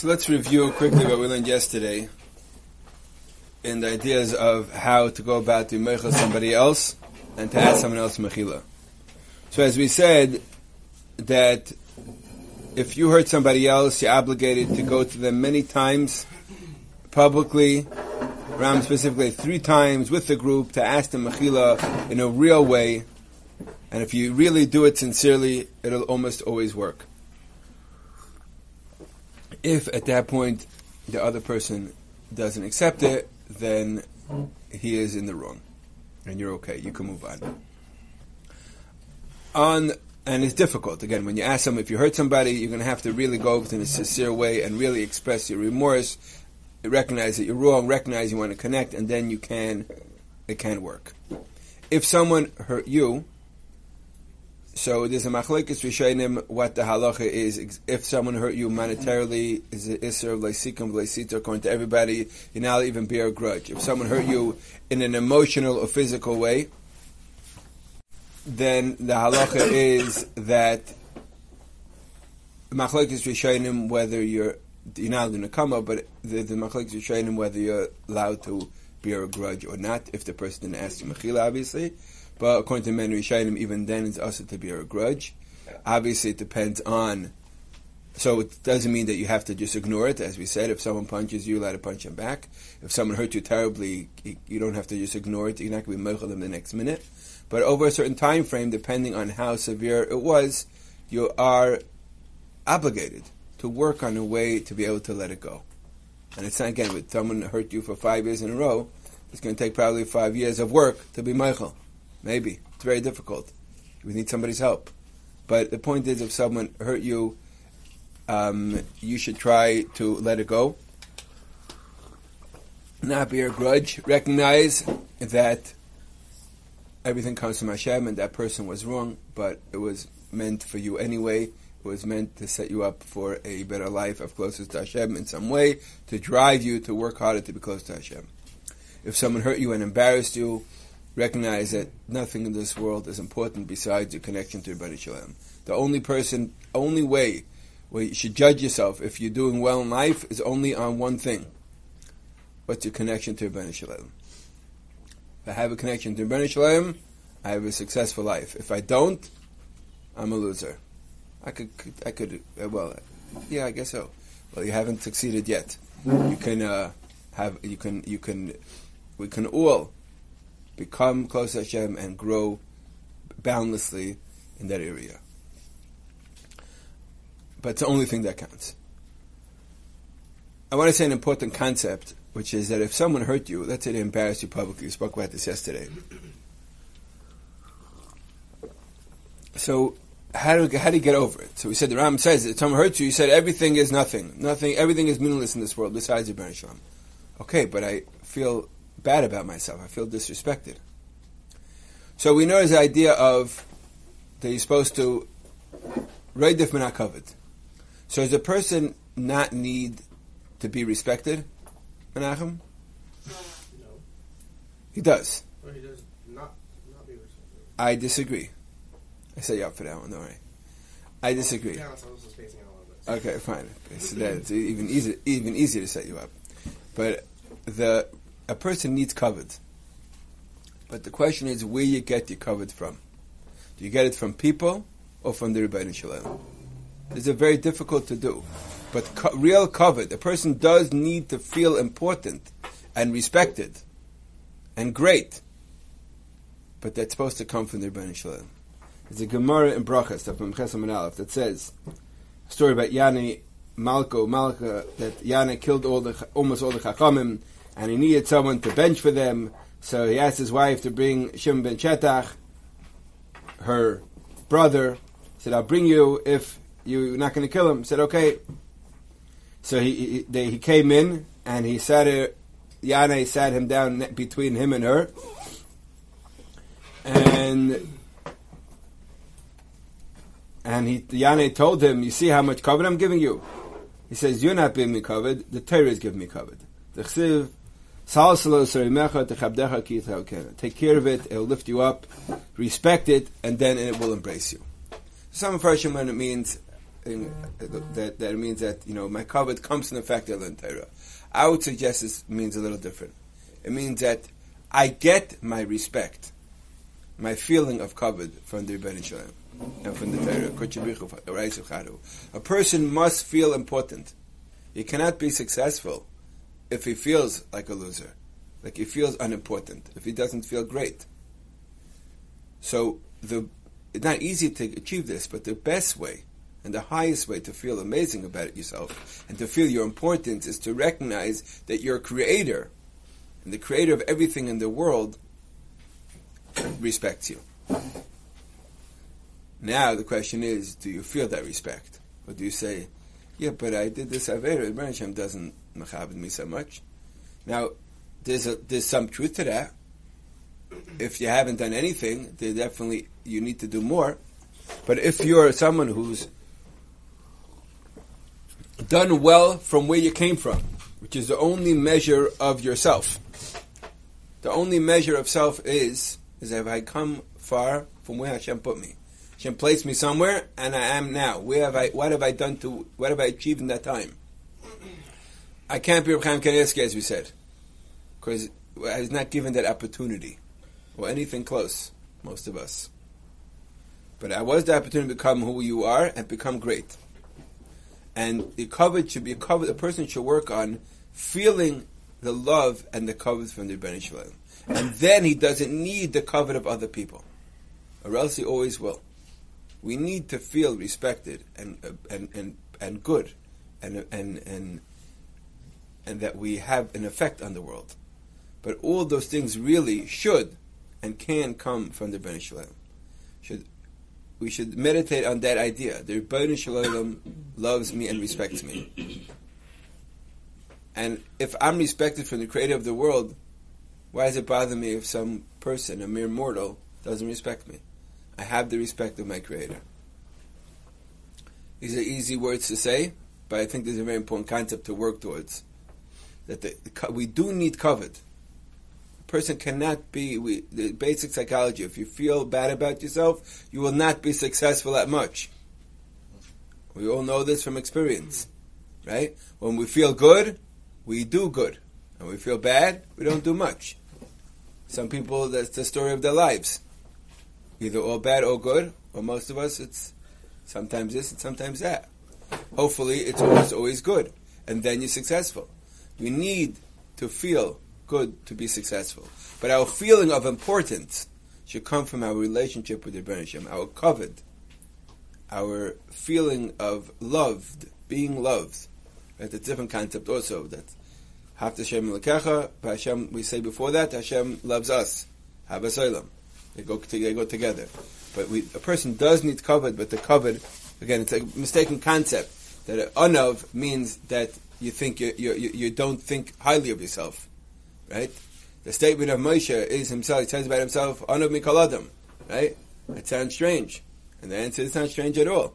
So let's review quickly what we learned yesterday in the ideas of how to go about to mechel somebody else and to ask someone else mechila. So as we said, that if you hurt somebody else, you're obligated to go to them many times, publicly, Ram specifically three times with the group to ask them mechila in a real way, and if you really do it sincerely, it'll almost always work. If at that point the other person doesn't accept it, then he is in the wrong, and you're okay. You can move on. On and it's difficult again when you ask someone if you hurt somebody, you're going to have to really go in a sincere way and really express your remorse, recognize that you're wrong, recognize you want to connect, and then you can it can work. If someone hurt you, so there's a machlekes rishonim what the halacha is. If someone hurt you monetarily, is it iser leisikum leisita according to everybody? You now even bear a grudge. If someone hurt you in an emotional or physical way, then the halacha is that machlekes rishonim whether you're you're not going to come up, but the, the machlekes rishonim whether you're allowed to bear a grudge or not. If the person didn't ask you mechila, obviously. But according to many Rishonim, even then it's also to bear a grudge. Obviously, it depends on. So it doesn't mean that you have to just ignore it. As we said, if someone punches you, let it punch him back. If someone hurt you terribly, you don't have to just ignore it. You're not going to be mechel them the next minute. But over a certain time frame, depending on how severe it was, you are obligated to work on a way to be able to let it go. And it's not again with someone hurt you for five years in a row. It's going to take probably five years of work to be meichel. Maybe. It's very difficult. We need somebody's help. But the point is, if someone hurt you, um, you should try to let it go. Not bear a grudge. Recognize that everything comes from Hashem and that person was wrong, but it was meant for you anyway. It was meant to set you up for a better life of closest to Hashem in some way, to drive you to work harder to be close to Hashem. If someone hurt you and embarrassed you, recognize that nothing in this world is important besides your connection to Ribono Shel Olam. The only person, only way where you should judge yourself if you're doing well in life is only on one thing. What's your connection to Ribono Shel Olam? If I have a connection to Ribono Shel Olam, I have a successful life. If I don't, I'm a loser. I could, I could, uh, well, yeah, I guess so. Well, you haven't succeeded yet. You can uh, have, you can, you can, we can all become close to Hashem and grow boundlessly in that area. But it's the only thing that counts. I want to say an important concept, which is that if someone hurt you, let's say they embarrassed you publicly, we spoke about this yesterday. So, how do, how do you get over it? So we said the Ram says that if someone hurts you, you said everything is nothing. Nothing, everything is meaningless in this world besides your Shalom. Okay, but I feel bad about myself. I feel disrespected. So we know the idea of that you're supposed to not kavod. So does a person not need to be respected, Menachem? No. He does. Or he does not, not be respected. I disagree. I set you up for that one, don't worry. I disagree. Yeah, so I was just spacing out a little bit. Okay, fine. So that's even easier, even easier to set you up. But the a person needs kavod. But the question is where you get your kavod from. Do you get it from people or from the Ribono Shel Olam? It's a very difficult to do. But co- real kavod, a person does need to feel important and respected and great. But that's supposed to come from the Ribono Shel Olam. There's a Gemara in Brachos of Memchesam Aleph that says a story about Yani Malko Malka that Yana killed all the almost all the Chachamim and he needed someone to bench for them. So he asked his wife to bring Shimon ben Shetach, her brother. He said, "I'll bring you if you're not going to kill him." He said, "Okay." So he he, they, he came in and he sat her. Sat him down between him and her, and and he Yana told him, "You see how much kavod I'm giving you." He says, "You're not giving me kavod. The Torah is giving me kavod." The chsiv, Take care of it; it'll lift you up. Respect it, and then it will embrace you. Some version when it means in, that, that means that, you know, my kavod comes the fact that I would suggest this means a little different. It means that I get my respect, my feeling of kavod from the Ribono Shel Olam and from the Torah. A person must feel important. He cannot be successful if he feels like a loser, like he feels unimportant, if he doesn't feel great. So the it's not easy to achieve this, but the best way and the highest way to feel amazing about yourself and to feel your importance is to recognize that your creator and the creator of everything in the world respects you. Now the question is, do you feel that respect? Or do you say, yeah, but I did this Avera, Hashem doesn't machabed me so much. Now, there's, a, there's some truth to that. If you haven't done anything, there definitely, you need to do more. But if you're someone who's done well from where you came from, which is the only measure of yourself, the only measure of self is, is have I come far from where Hashem put me? Hashem placed me somewhere, and I am now. Where have I? What have I done to? What have I achieved in that time? I can't be Reb Chaim Kanievsky, as we said, because I was not given that opportunity, or anything close. Most of us, but I was the opportunity to become who you are and become great. And the kavod should be kavod. The person should work on feeling the love and the kavod from the Rebbeinu and then he doesn't need the kavod of other people, or else he always will we need to feel respected and and and and good, and and and and that we have an effect on the world. But all those things really should and can come from the Ribono Shel Olam. Should we should meditate on that idea. The Ribono Shel Olam loves me and respects me. And if I'm respected from the Creator of the world, why does it bother me if some person, a mere mortal, doesn't respect me? I have the respect of my Creator. These are easy words to say, but I think there's a very important concept to work towards. That the, we do need kavod. A person cannot be we, the basic psychology. If you feel bad about yourself, you will not be successful at much. We all know this from experience, right? When we feel good, we do good, and we feel bad, we don't do much. Some people, that's the story of their lives either all bad or good, or most of us, it's sometimes this and sometimes that. Hopefully, it's always always good, and then you're successful. We need to feel good to be successful, but our feeling of importance should come from our relationship with the Rebbe our kavod, our feeling of loved, being loved. It's a different concept also that Haft Hashem Lekecha, Hashem, we say before that, Hashem loves us. Havasolam. They go, they go together. But we, a person does need kavod, but the kavod, again, it's a mistaken concept. That anav means that you think you, you, you don't think highly of yourself, right? The statement of Moshe is himself. He says about himself, "Anav mikaladam," right? That sounds strange, and the answer is not strange at all.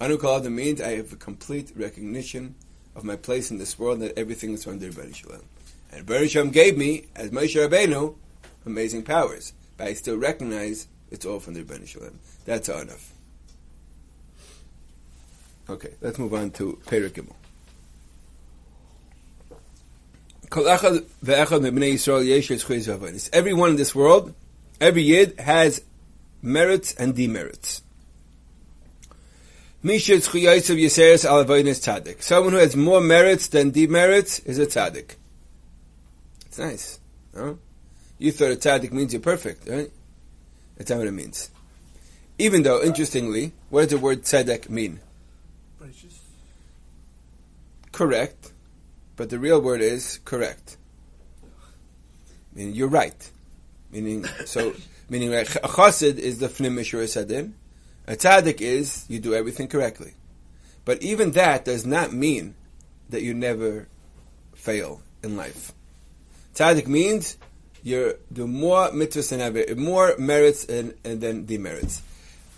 Anu kaladam means I have a complete recognition of my place in this world, that everything is the Rebbe Shalom. And Rebbe gave me, as Moshe Rabbeinu, amazing powers but I still recognize it's all from the Ribono Shel Olam. That's enough. Okay, let's move on to Perek Gimel. Everyone in this world, every yid has merits and demerits. Someone who has more merits than demerits is a tzaddik. It's nice. You thought a tzaddik means you're perfect, right? That's not what it means. Even though, interestingly, what does the word tzedek mean? Righteous. Correct, but the real word is correct. Meaning you're right. Meaning so. meaning like, a chassid is the fnim mishur sadim. A tzaddik is you do everything correctly. But even that does not mean that you never fail in life. Tzaddik means you do more mitzvahs and have more merits and, and then demerits.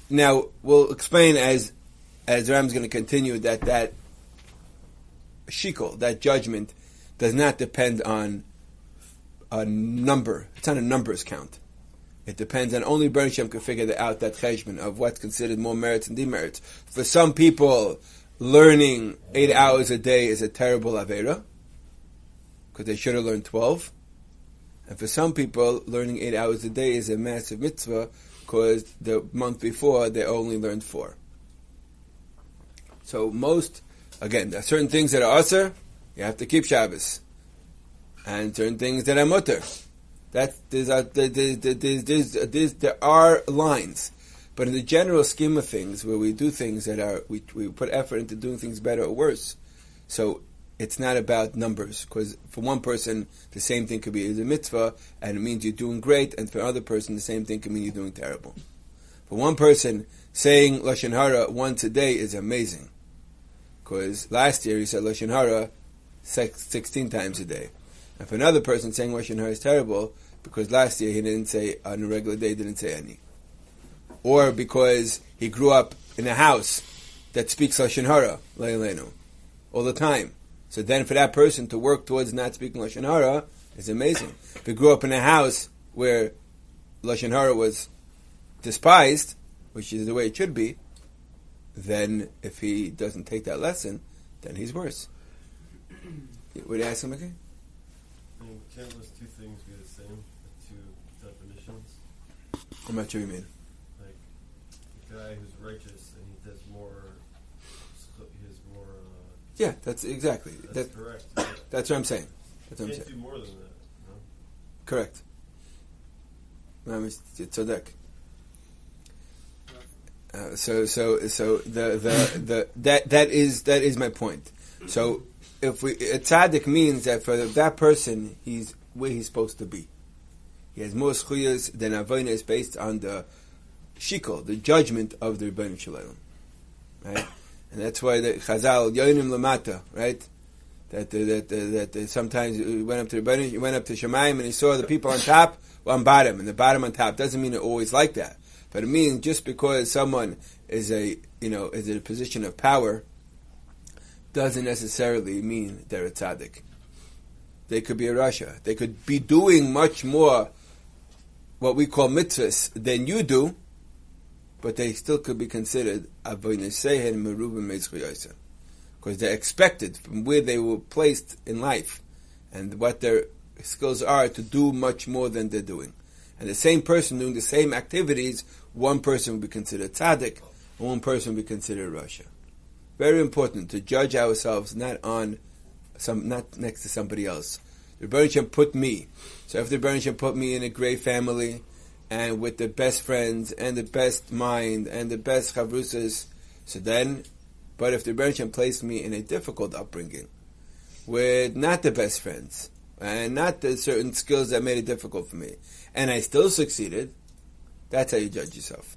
Now we'll explain as as Ram's going to continue that that shikol, that judgment, does not depend on a number. It's not a numbers count. It depends on only Baruch can figure that out that cheshbon of what's considered more merits and demerits. For some people, learning eight hours a day is a terrible avera because they should have learned twelve. And for some people, learning eight hours a day is a massive mitzvah because the month before they only learned four. So most, again, there are certain things that are usher, you have to keep Shabbos, and certain things that are mutter. That there's, there's, there's, there's, there are lines, but in the general scheme of things, where we do things that are we, we put effort into doing things better or worse, so it's not about numbers because for one person the same thing could be a mitzvah and it means you're doing great, and for another person the same thing could mean you're doing terrible. For one person, saying lashon hara once a day is amazing because last year he said lashon hara sixteen times a day. And for another person, saying Lashon Hara is terrible because last year he didn't say, on a regular day, didn't say any. Or because he grew up in a house that speaks Lashon Hara, all the time. So then for that person to work towards not speaking Lashon Hara is amazing. If he grew up in a house where Lashon Hara was despised, which is the way it should be, then if he doesn't take that lesson, then he's worse. Would you ask him again? Can't those two things be the same? The two definitions? I'm not sure you mean. Like the guy who's righteous and he does more. He has more. Uh, yeah, that's exactly. That's that, correct. That's what I'm saying. That's what I'm saying. do more than that. No? Correct. Uh, so so so the, the the that that is that is my point. So if we a tzaddik means that for that person he's where he's supposed to be. He has more schuyas than avodah is based on the shikol, the judgment of the Ribono Shel Olam, right? And that's why the Chazal yonim lamata, right? That that that, that sometimes he went up to the he went up to Shemaim and he saw the people on top, on bottom, and the bottom on top. Doesn't mean it always like that, but it means just because someone is a you know is in a position of power doesn't necessarily mean they're a tzaddik. They could be a rasha. They could be doing much more what we call mitzvahs than you do, but they still could be considered avonisehen merubim mezchuyosa. Because they're expected from where they were placed in life and what their skills are to do much more than they're doing. And the same person doing the same activities, one person would be considered tzaddik, and one person would be considered rasha. Very important to judge ourselves not on some, not next to somebody else. The Rebbeinu put me. So if the Rebbeinu put me in a great family, and with the best friends, and the best mind, and the best chavrusas, so then, but if the Rebbeinu placed me in a difficult upbringing, with not the best friends, and not the certain skills that made it difficult for me, and I still succeeded, that's how you judge yourself.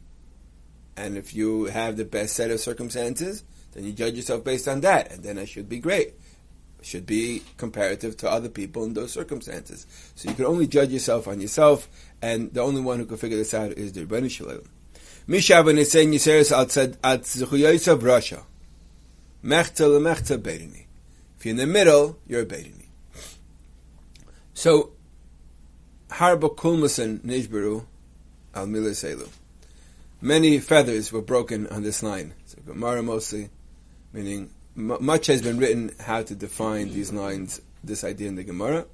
And if you have the best set of circumstances, then you judge yourself based on that, and then I should be great. Should be comparative to other people in those circumstances. So you can only judge yourself on yourself, and the only one who can figure this out is the Ribono Shel Olam. Mishav and Yisein Yiseris al Tzchuyosav Rasha. Mechta lemechta Beidini. If you're in the middle, you're a Beidini. So, Harba Kulmasan Nishbaru al Milaselu. Many feathers were broken on this line. So Gemara mostly meaning m- much has been written how to define these lines, this idea in the Gemara,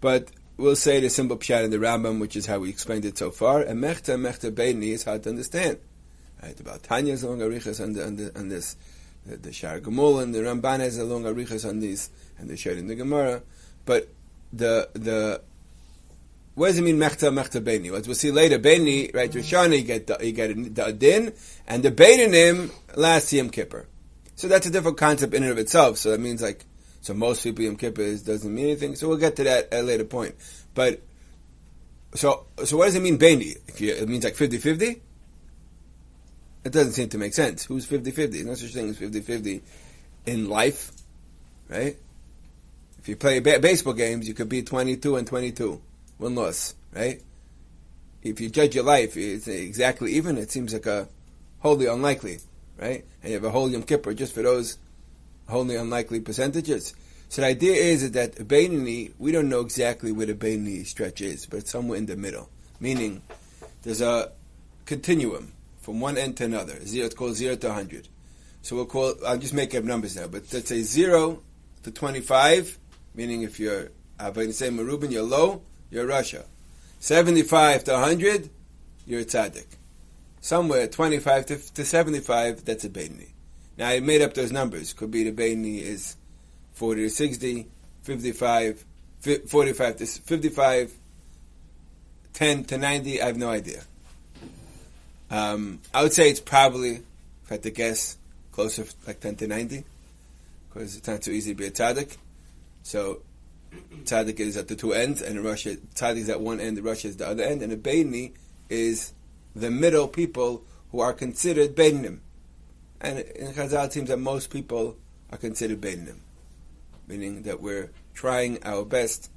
but we'll say the simple pshat in the Rambam, which is how we explained it so far, and mechta mechta beini is hard to understand. Right, about Tanya's long arichas on, on, on this, the, the Shar Gemul and the Ramban has a long arichas on these, and the showed in the Gemara, but the the what does it mean mechta mechta beini? What we'll see later, beini right? Rishana you get the, you get the adin, and the beinim last Yom Kippur. So that's a different concept in and of itself. So that means like, so most people Yom Kippur is, doesn't mean anything. So we'll get to that at a later point. But, so, so what does it mean Baini? it means like 50-50? It doesn't seem to make sense. Who's 50-50? There's no such thing as 50-50 in life, right? If you play ba- baseball games, you could be 22 and 22. One loss, right? If you judge your life, it's exactly even. It seems like a wholly unlikely right? And you have a whole Yom Kippur just for those wholly unlikely percentages. So the idea is that Beinani, we don't know exactly where the Beinani stretch is, but it's somewhere in the middle. Meaning, there's a continuum from one end to another. Zero, it's called zero to 100. So we'll call, I'll just make up numbers now, but let's say zero to 25, meaning if you're Avodah Reuben, you're low, you're rasha. 75 to 100, you're a tzaddik. Somewhere 25 to, to 75, that's a Beinoni. Now I made up those numbers. Could be the Beinoni is 40 to 60, 55, 45 to 55, 10 to 90, I have no idea. Um, I would say it's probably, if I had to guess, closer like 10 to 90, because it's not so easy to be a tzaddik. So tzaddik is at the two ends, and rasha, tzaddik is at one end, rasha is the other end, and a Beinoni is the middle people who are considered Beinim. And in Chazal, it seems that most people are considered Beinim, meaning that we're trying our best,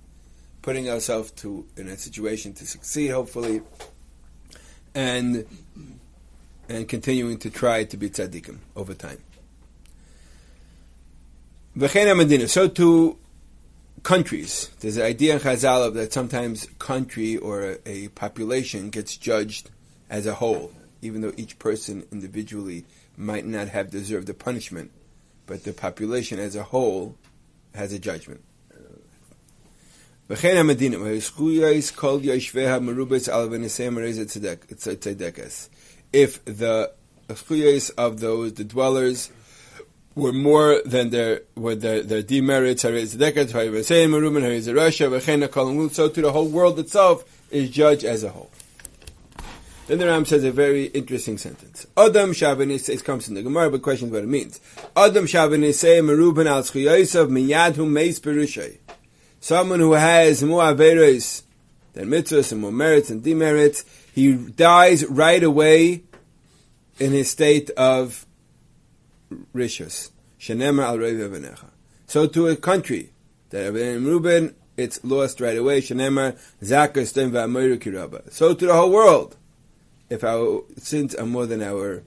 putting ourselves to in a situation to succeed, hopefully, and and continuing to try to be tzaddikim over time. Medina. So to countries, there's an idea in Chazal that sometimes country or a population gets judged as a whole, even though each person individually might not have deserved the punishment, but the population as a whole has a judgment. If the schuyas of those, the dwellers, were more than their were their, their demerits, so to the whole world itself is judged as a whole. Then the Ram says a very interesting sentence. Adam Shabanis, it comes in the Gemara, but questions what it means. Adam Shabanis say Meruban al Schuyosav miyadhu meis perushay. Someone who has more averos than mitzvahs and more merits and demerits, he dies right away in his state of rishus. Al Venecha. So to a country that Reuben, it's lost right away. Zakar stem. So to the whole world if our sins are more than our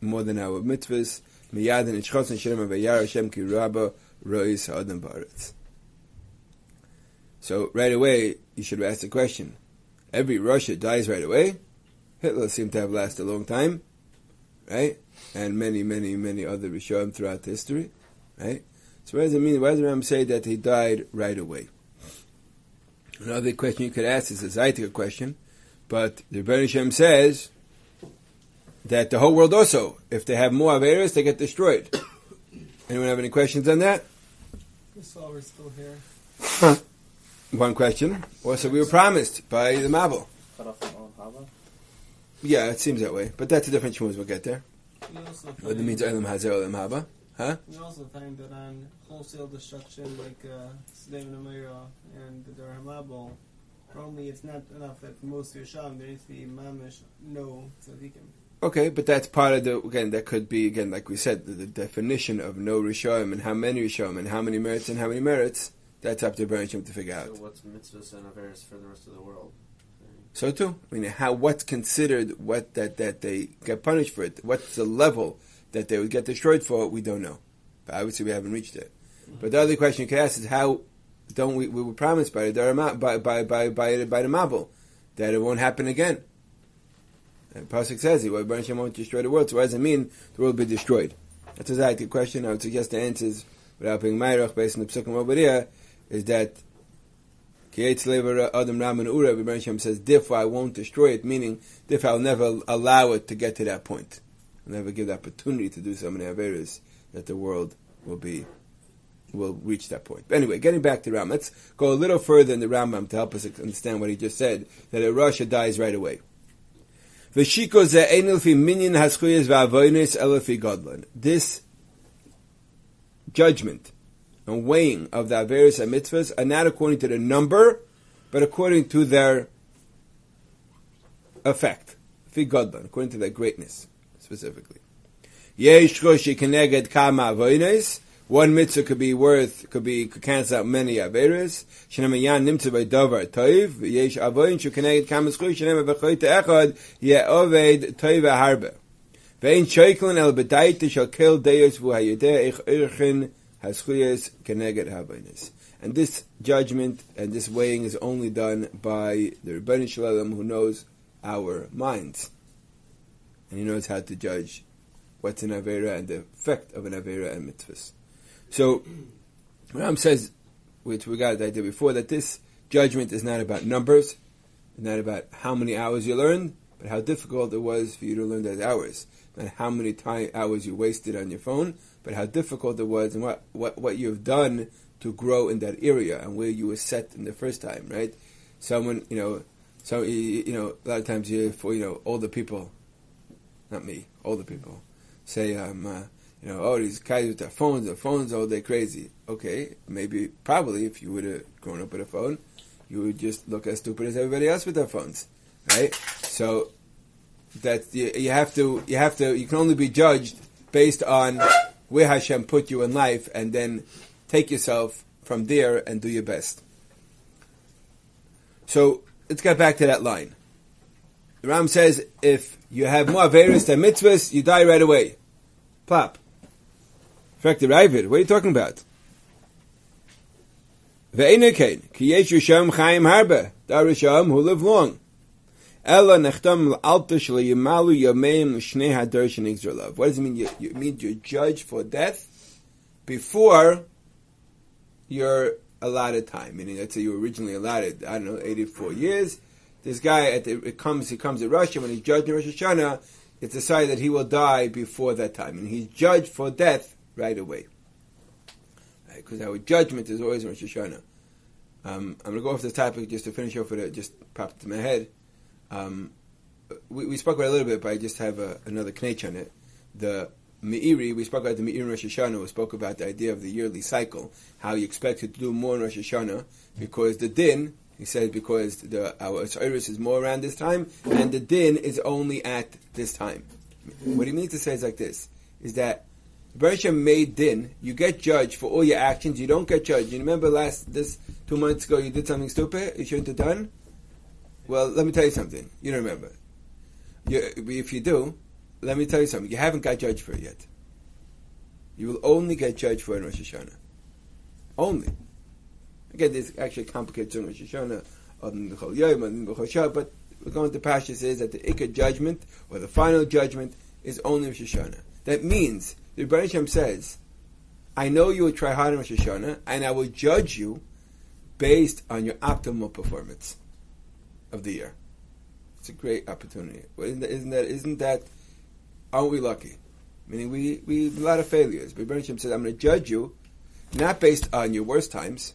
more than our mitzvahs, miyad and ichchos and shirem v'yar Hashem ki rabba rois ha'adam. So right away, you should ask the question: Every rasha dies right away. Hitler seemed to have lasted a long time, right? And many, many, many other Rishonim throughout history, right? So what does it mean? Why does the Ram say that he died right away? Another question you could ask is a Zaitika question. But the Rebbeinu Shem says that the whole world also, if they have more Averis, they get destroyed. Anyone have any questions on that? Just while we're still here. One question. Also, we were promised by the Mabul. Cut off from Haba? Yeah, it seems that way. But that's a different shmuz. We'll get there. What it means Elam Hazer Elam Haba. Huh? We also find that on wholesale destruction like uh, Sedom and the Durham Mabul, Normally, it's not enough that for most of Yisham there needs to be mamish no tzaddikim. Okay, but that's part of the again. That could be again, like we said, the, the definition of no rishayim and how many rishayim and how many merits and how many merits. That's up to Baruch to figure out. So what's mitzvahs and averis for the rest of the world? So too. I mean, how what's considered what that that they get punished for it? What's the level that they would get destroyed for? We don't know. But obviously, we haven't reached it. Mm-hmm. But the other question you could ask is how don't we, we were promised by the by by by by, by the Mabul that it won't happen again. And Pasuk says he well, won't destroy the world. So what does it mean the world will be destroyed? That's exactly the question. I would suggest the answers without being Mayrach based on the Psukim over here is that Ura Rebbe says Dif I won't destroy it, meaning Dif I'll never allow it to get to that point. I'll never give the opportunity to do so many Averas that the world will be will reach that point. But anyway, getting back to Ram, let's go a little further in the Rambam to help us understand what he just said, that a rasha dies right away. This judgment and weighing of the and Mitzvahs are not according to the number, but according to their effect. According to their greatness, specifically. One mitzvah could be worth, could be, could cancel out many averes. Shenamayan nimtza by toiv. Yesh avoyin shukaneged kamaschu shenema b'choyte echad ye oved toiv harbe. Vein shoiklin el bedaite shall kill deus vu hayedeh ich irchin haschuyes keneged havoyinis. And this judgment and this weighing is only done by the Ribono Shel Olam who knows our minds. And he knows how to judge what's an Avera and the effect of an Avera and mitzvahs. So, Ram says, which we got the idea before, that this judgment is not about numbers, not about how many hours you learned, but how difficult it was for you to learn those hours. Not how many time, hours you wasted on your phone, but how difficult it was and what, what, what you've done to grow in that area and where you were set in the first time, right? Someone, you know, so you know, a lot of times you for you know older people, not me, older people, say, um, uh, you know, oh these guys with their phones, their phones oh, all day crazy. Okay, maybe probably if you would have grown up with a phone, you would just look as stupid as everybody else with their phones, right? So that you, you have to, you have to, you can only be judged based on where Hashem put you in life, and then take yourself from there and do your best. So let's get back to that line. The Ram says, if you have more Averis than mitzvahs, you die right away. Plop. The Raavad, what are you talking about? Ve'enekain, ki yesh Risham chayim harbe, da Risham who live long. Ella nechtam l'alta shel yimalu yameim l'shnei hadar shenigzor What does it mean? You, you mean you're judged for death before your allotted time. Meaning, let's say you were originally allotted, I don't know, 84 years. This guy, at the, it comes, he comes to Russia, when he's judged in Rosh Hashanah, it's decided that he will die before that time. And he's judged for death right away. Because right, our judgment is always in Rosh Hashanah. Um, I'm going to go off this topic just to finish off with it, just popped into my head. Um, we, we, spoke about a little bit, but I just have a, another knetch on it. The Meiri, we spoke about the Meiri Rosh Hashanah, we spoke about the idea of the yearly cycle, how you expect it to do more in Rosh Hashanah, because the din, he said, because the, our Osiris is more around this time, and the din is only at this time. What he means to say is like this, is that Bereshit made din, you get judged for all your actions, you don't get judged. You remember last, this, two months ago, you did something stupid, you shouldn't have done? Well, let me tell you something, you don't remember. You, if you do, let me tell you something. You haven't got judged for it yet. You will only get judged for it in Rosh Hashanah. Only. Again, this actually complicated in Rosh Hashanah, but we're going to Pasha says that the Ikka judgment, or the final judgment, is only Rosh Hashanah. That means, the Rebbe Hashem says, I know you will try hard in Rosh Hashanah, and I will judge you based on your optimal performance of the year. It's a great opportunity. Isn't that, isn't that, isn't that aren't we lucky? Meaning we, we have a lot of failures. But Hashem says, I'm going to judge you not based on your worst times,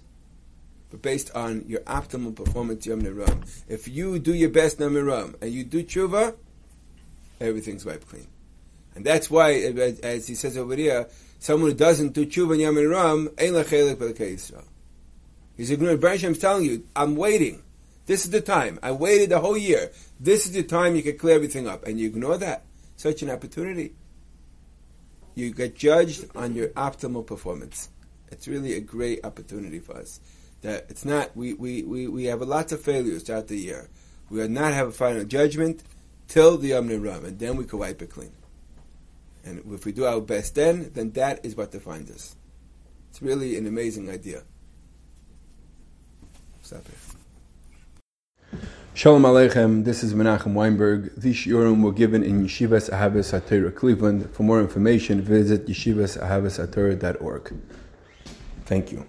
but based on your optimal performance Yom Niram. If you do your best Yom Niram and you do tshuva, everything's wiped clean. And that's why, as he says over here, someone who doesn't do tshuva in Yom Niram, ain't lachelik Yisrael. He's ignoring. Hashem is telling you, I'm waiting. This is the time. I waited the whole year. This is the time you can clear everything up. And you ignore that such an opportunity. You get judged on your optimal performance. It's really a great opportunity for us. That it's not we, we, we, we have a lot of failures throughout the year. We will not have a final judgment till the Yom Ram, and then we can wipe it clean. And if we do our best then, then that is what defines us. It's really an amazing idea. Stop here. Shalom Aleichem, this is Menachem Weinberg. These shiurim were given in Yeshivas Ahavas HaTorah Cleveland. For more information, visit yeshivasahavashatorah.org. Thank you.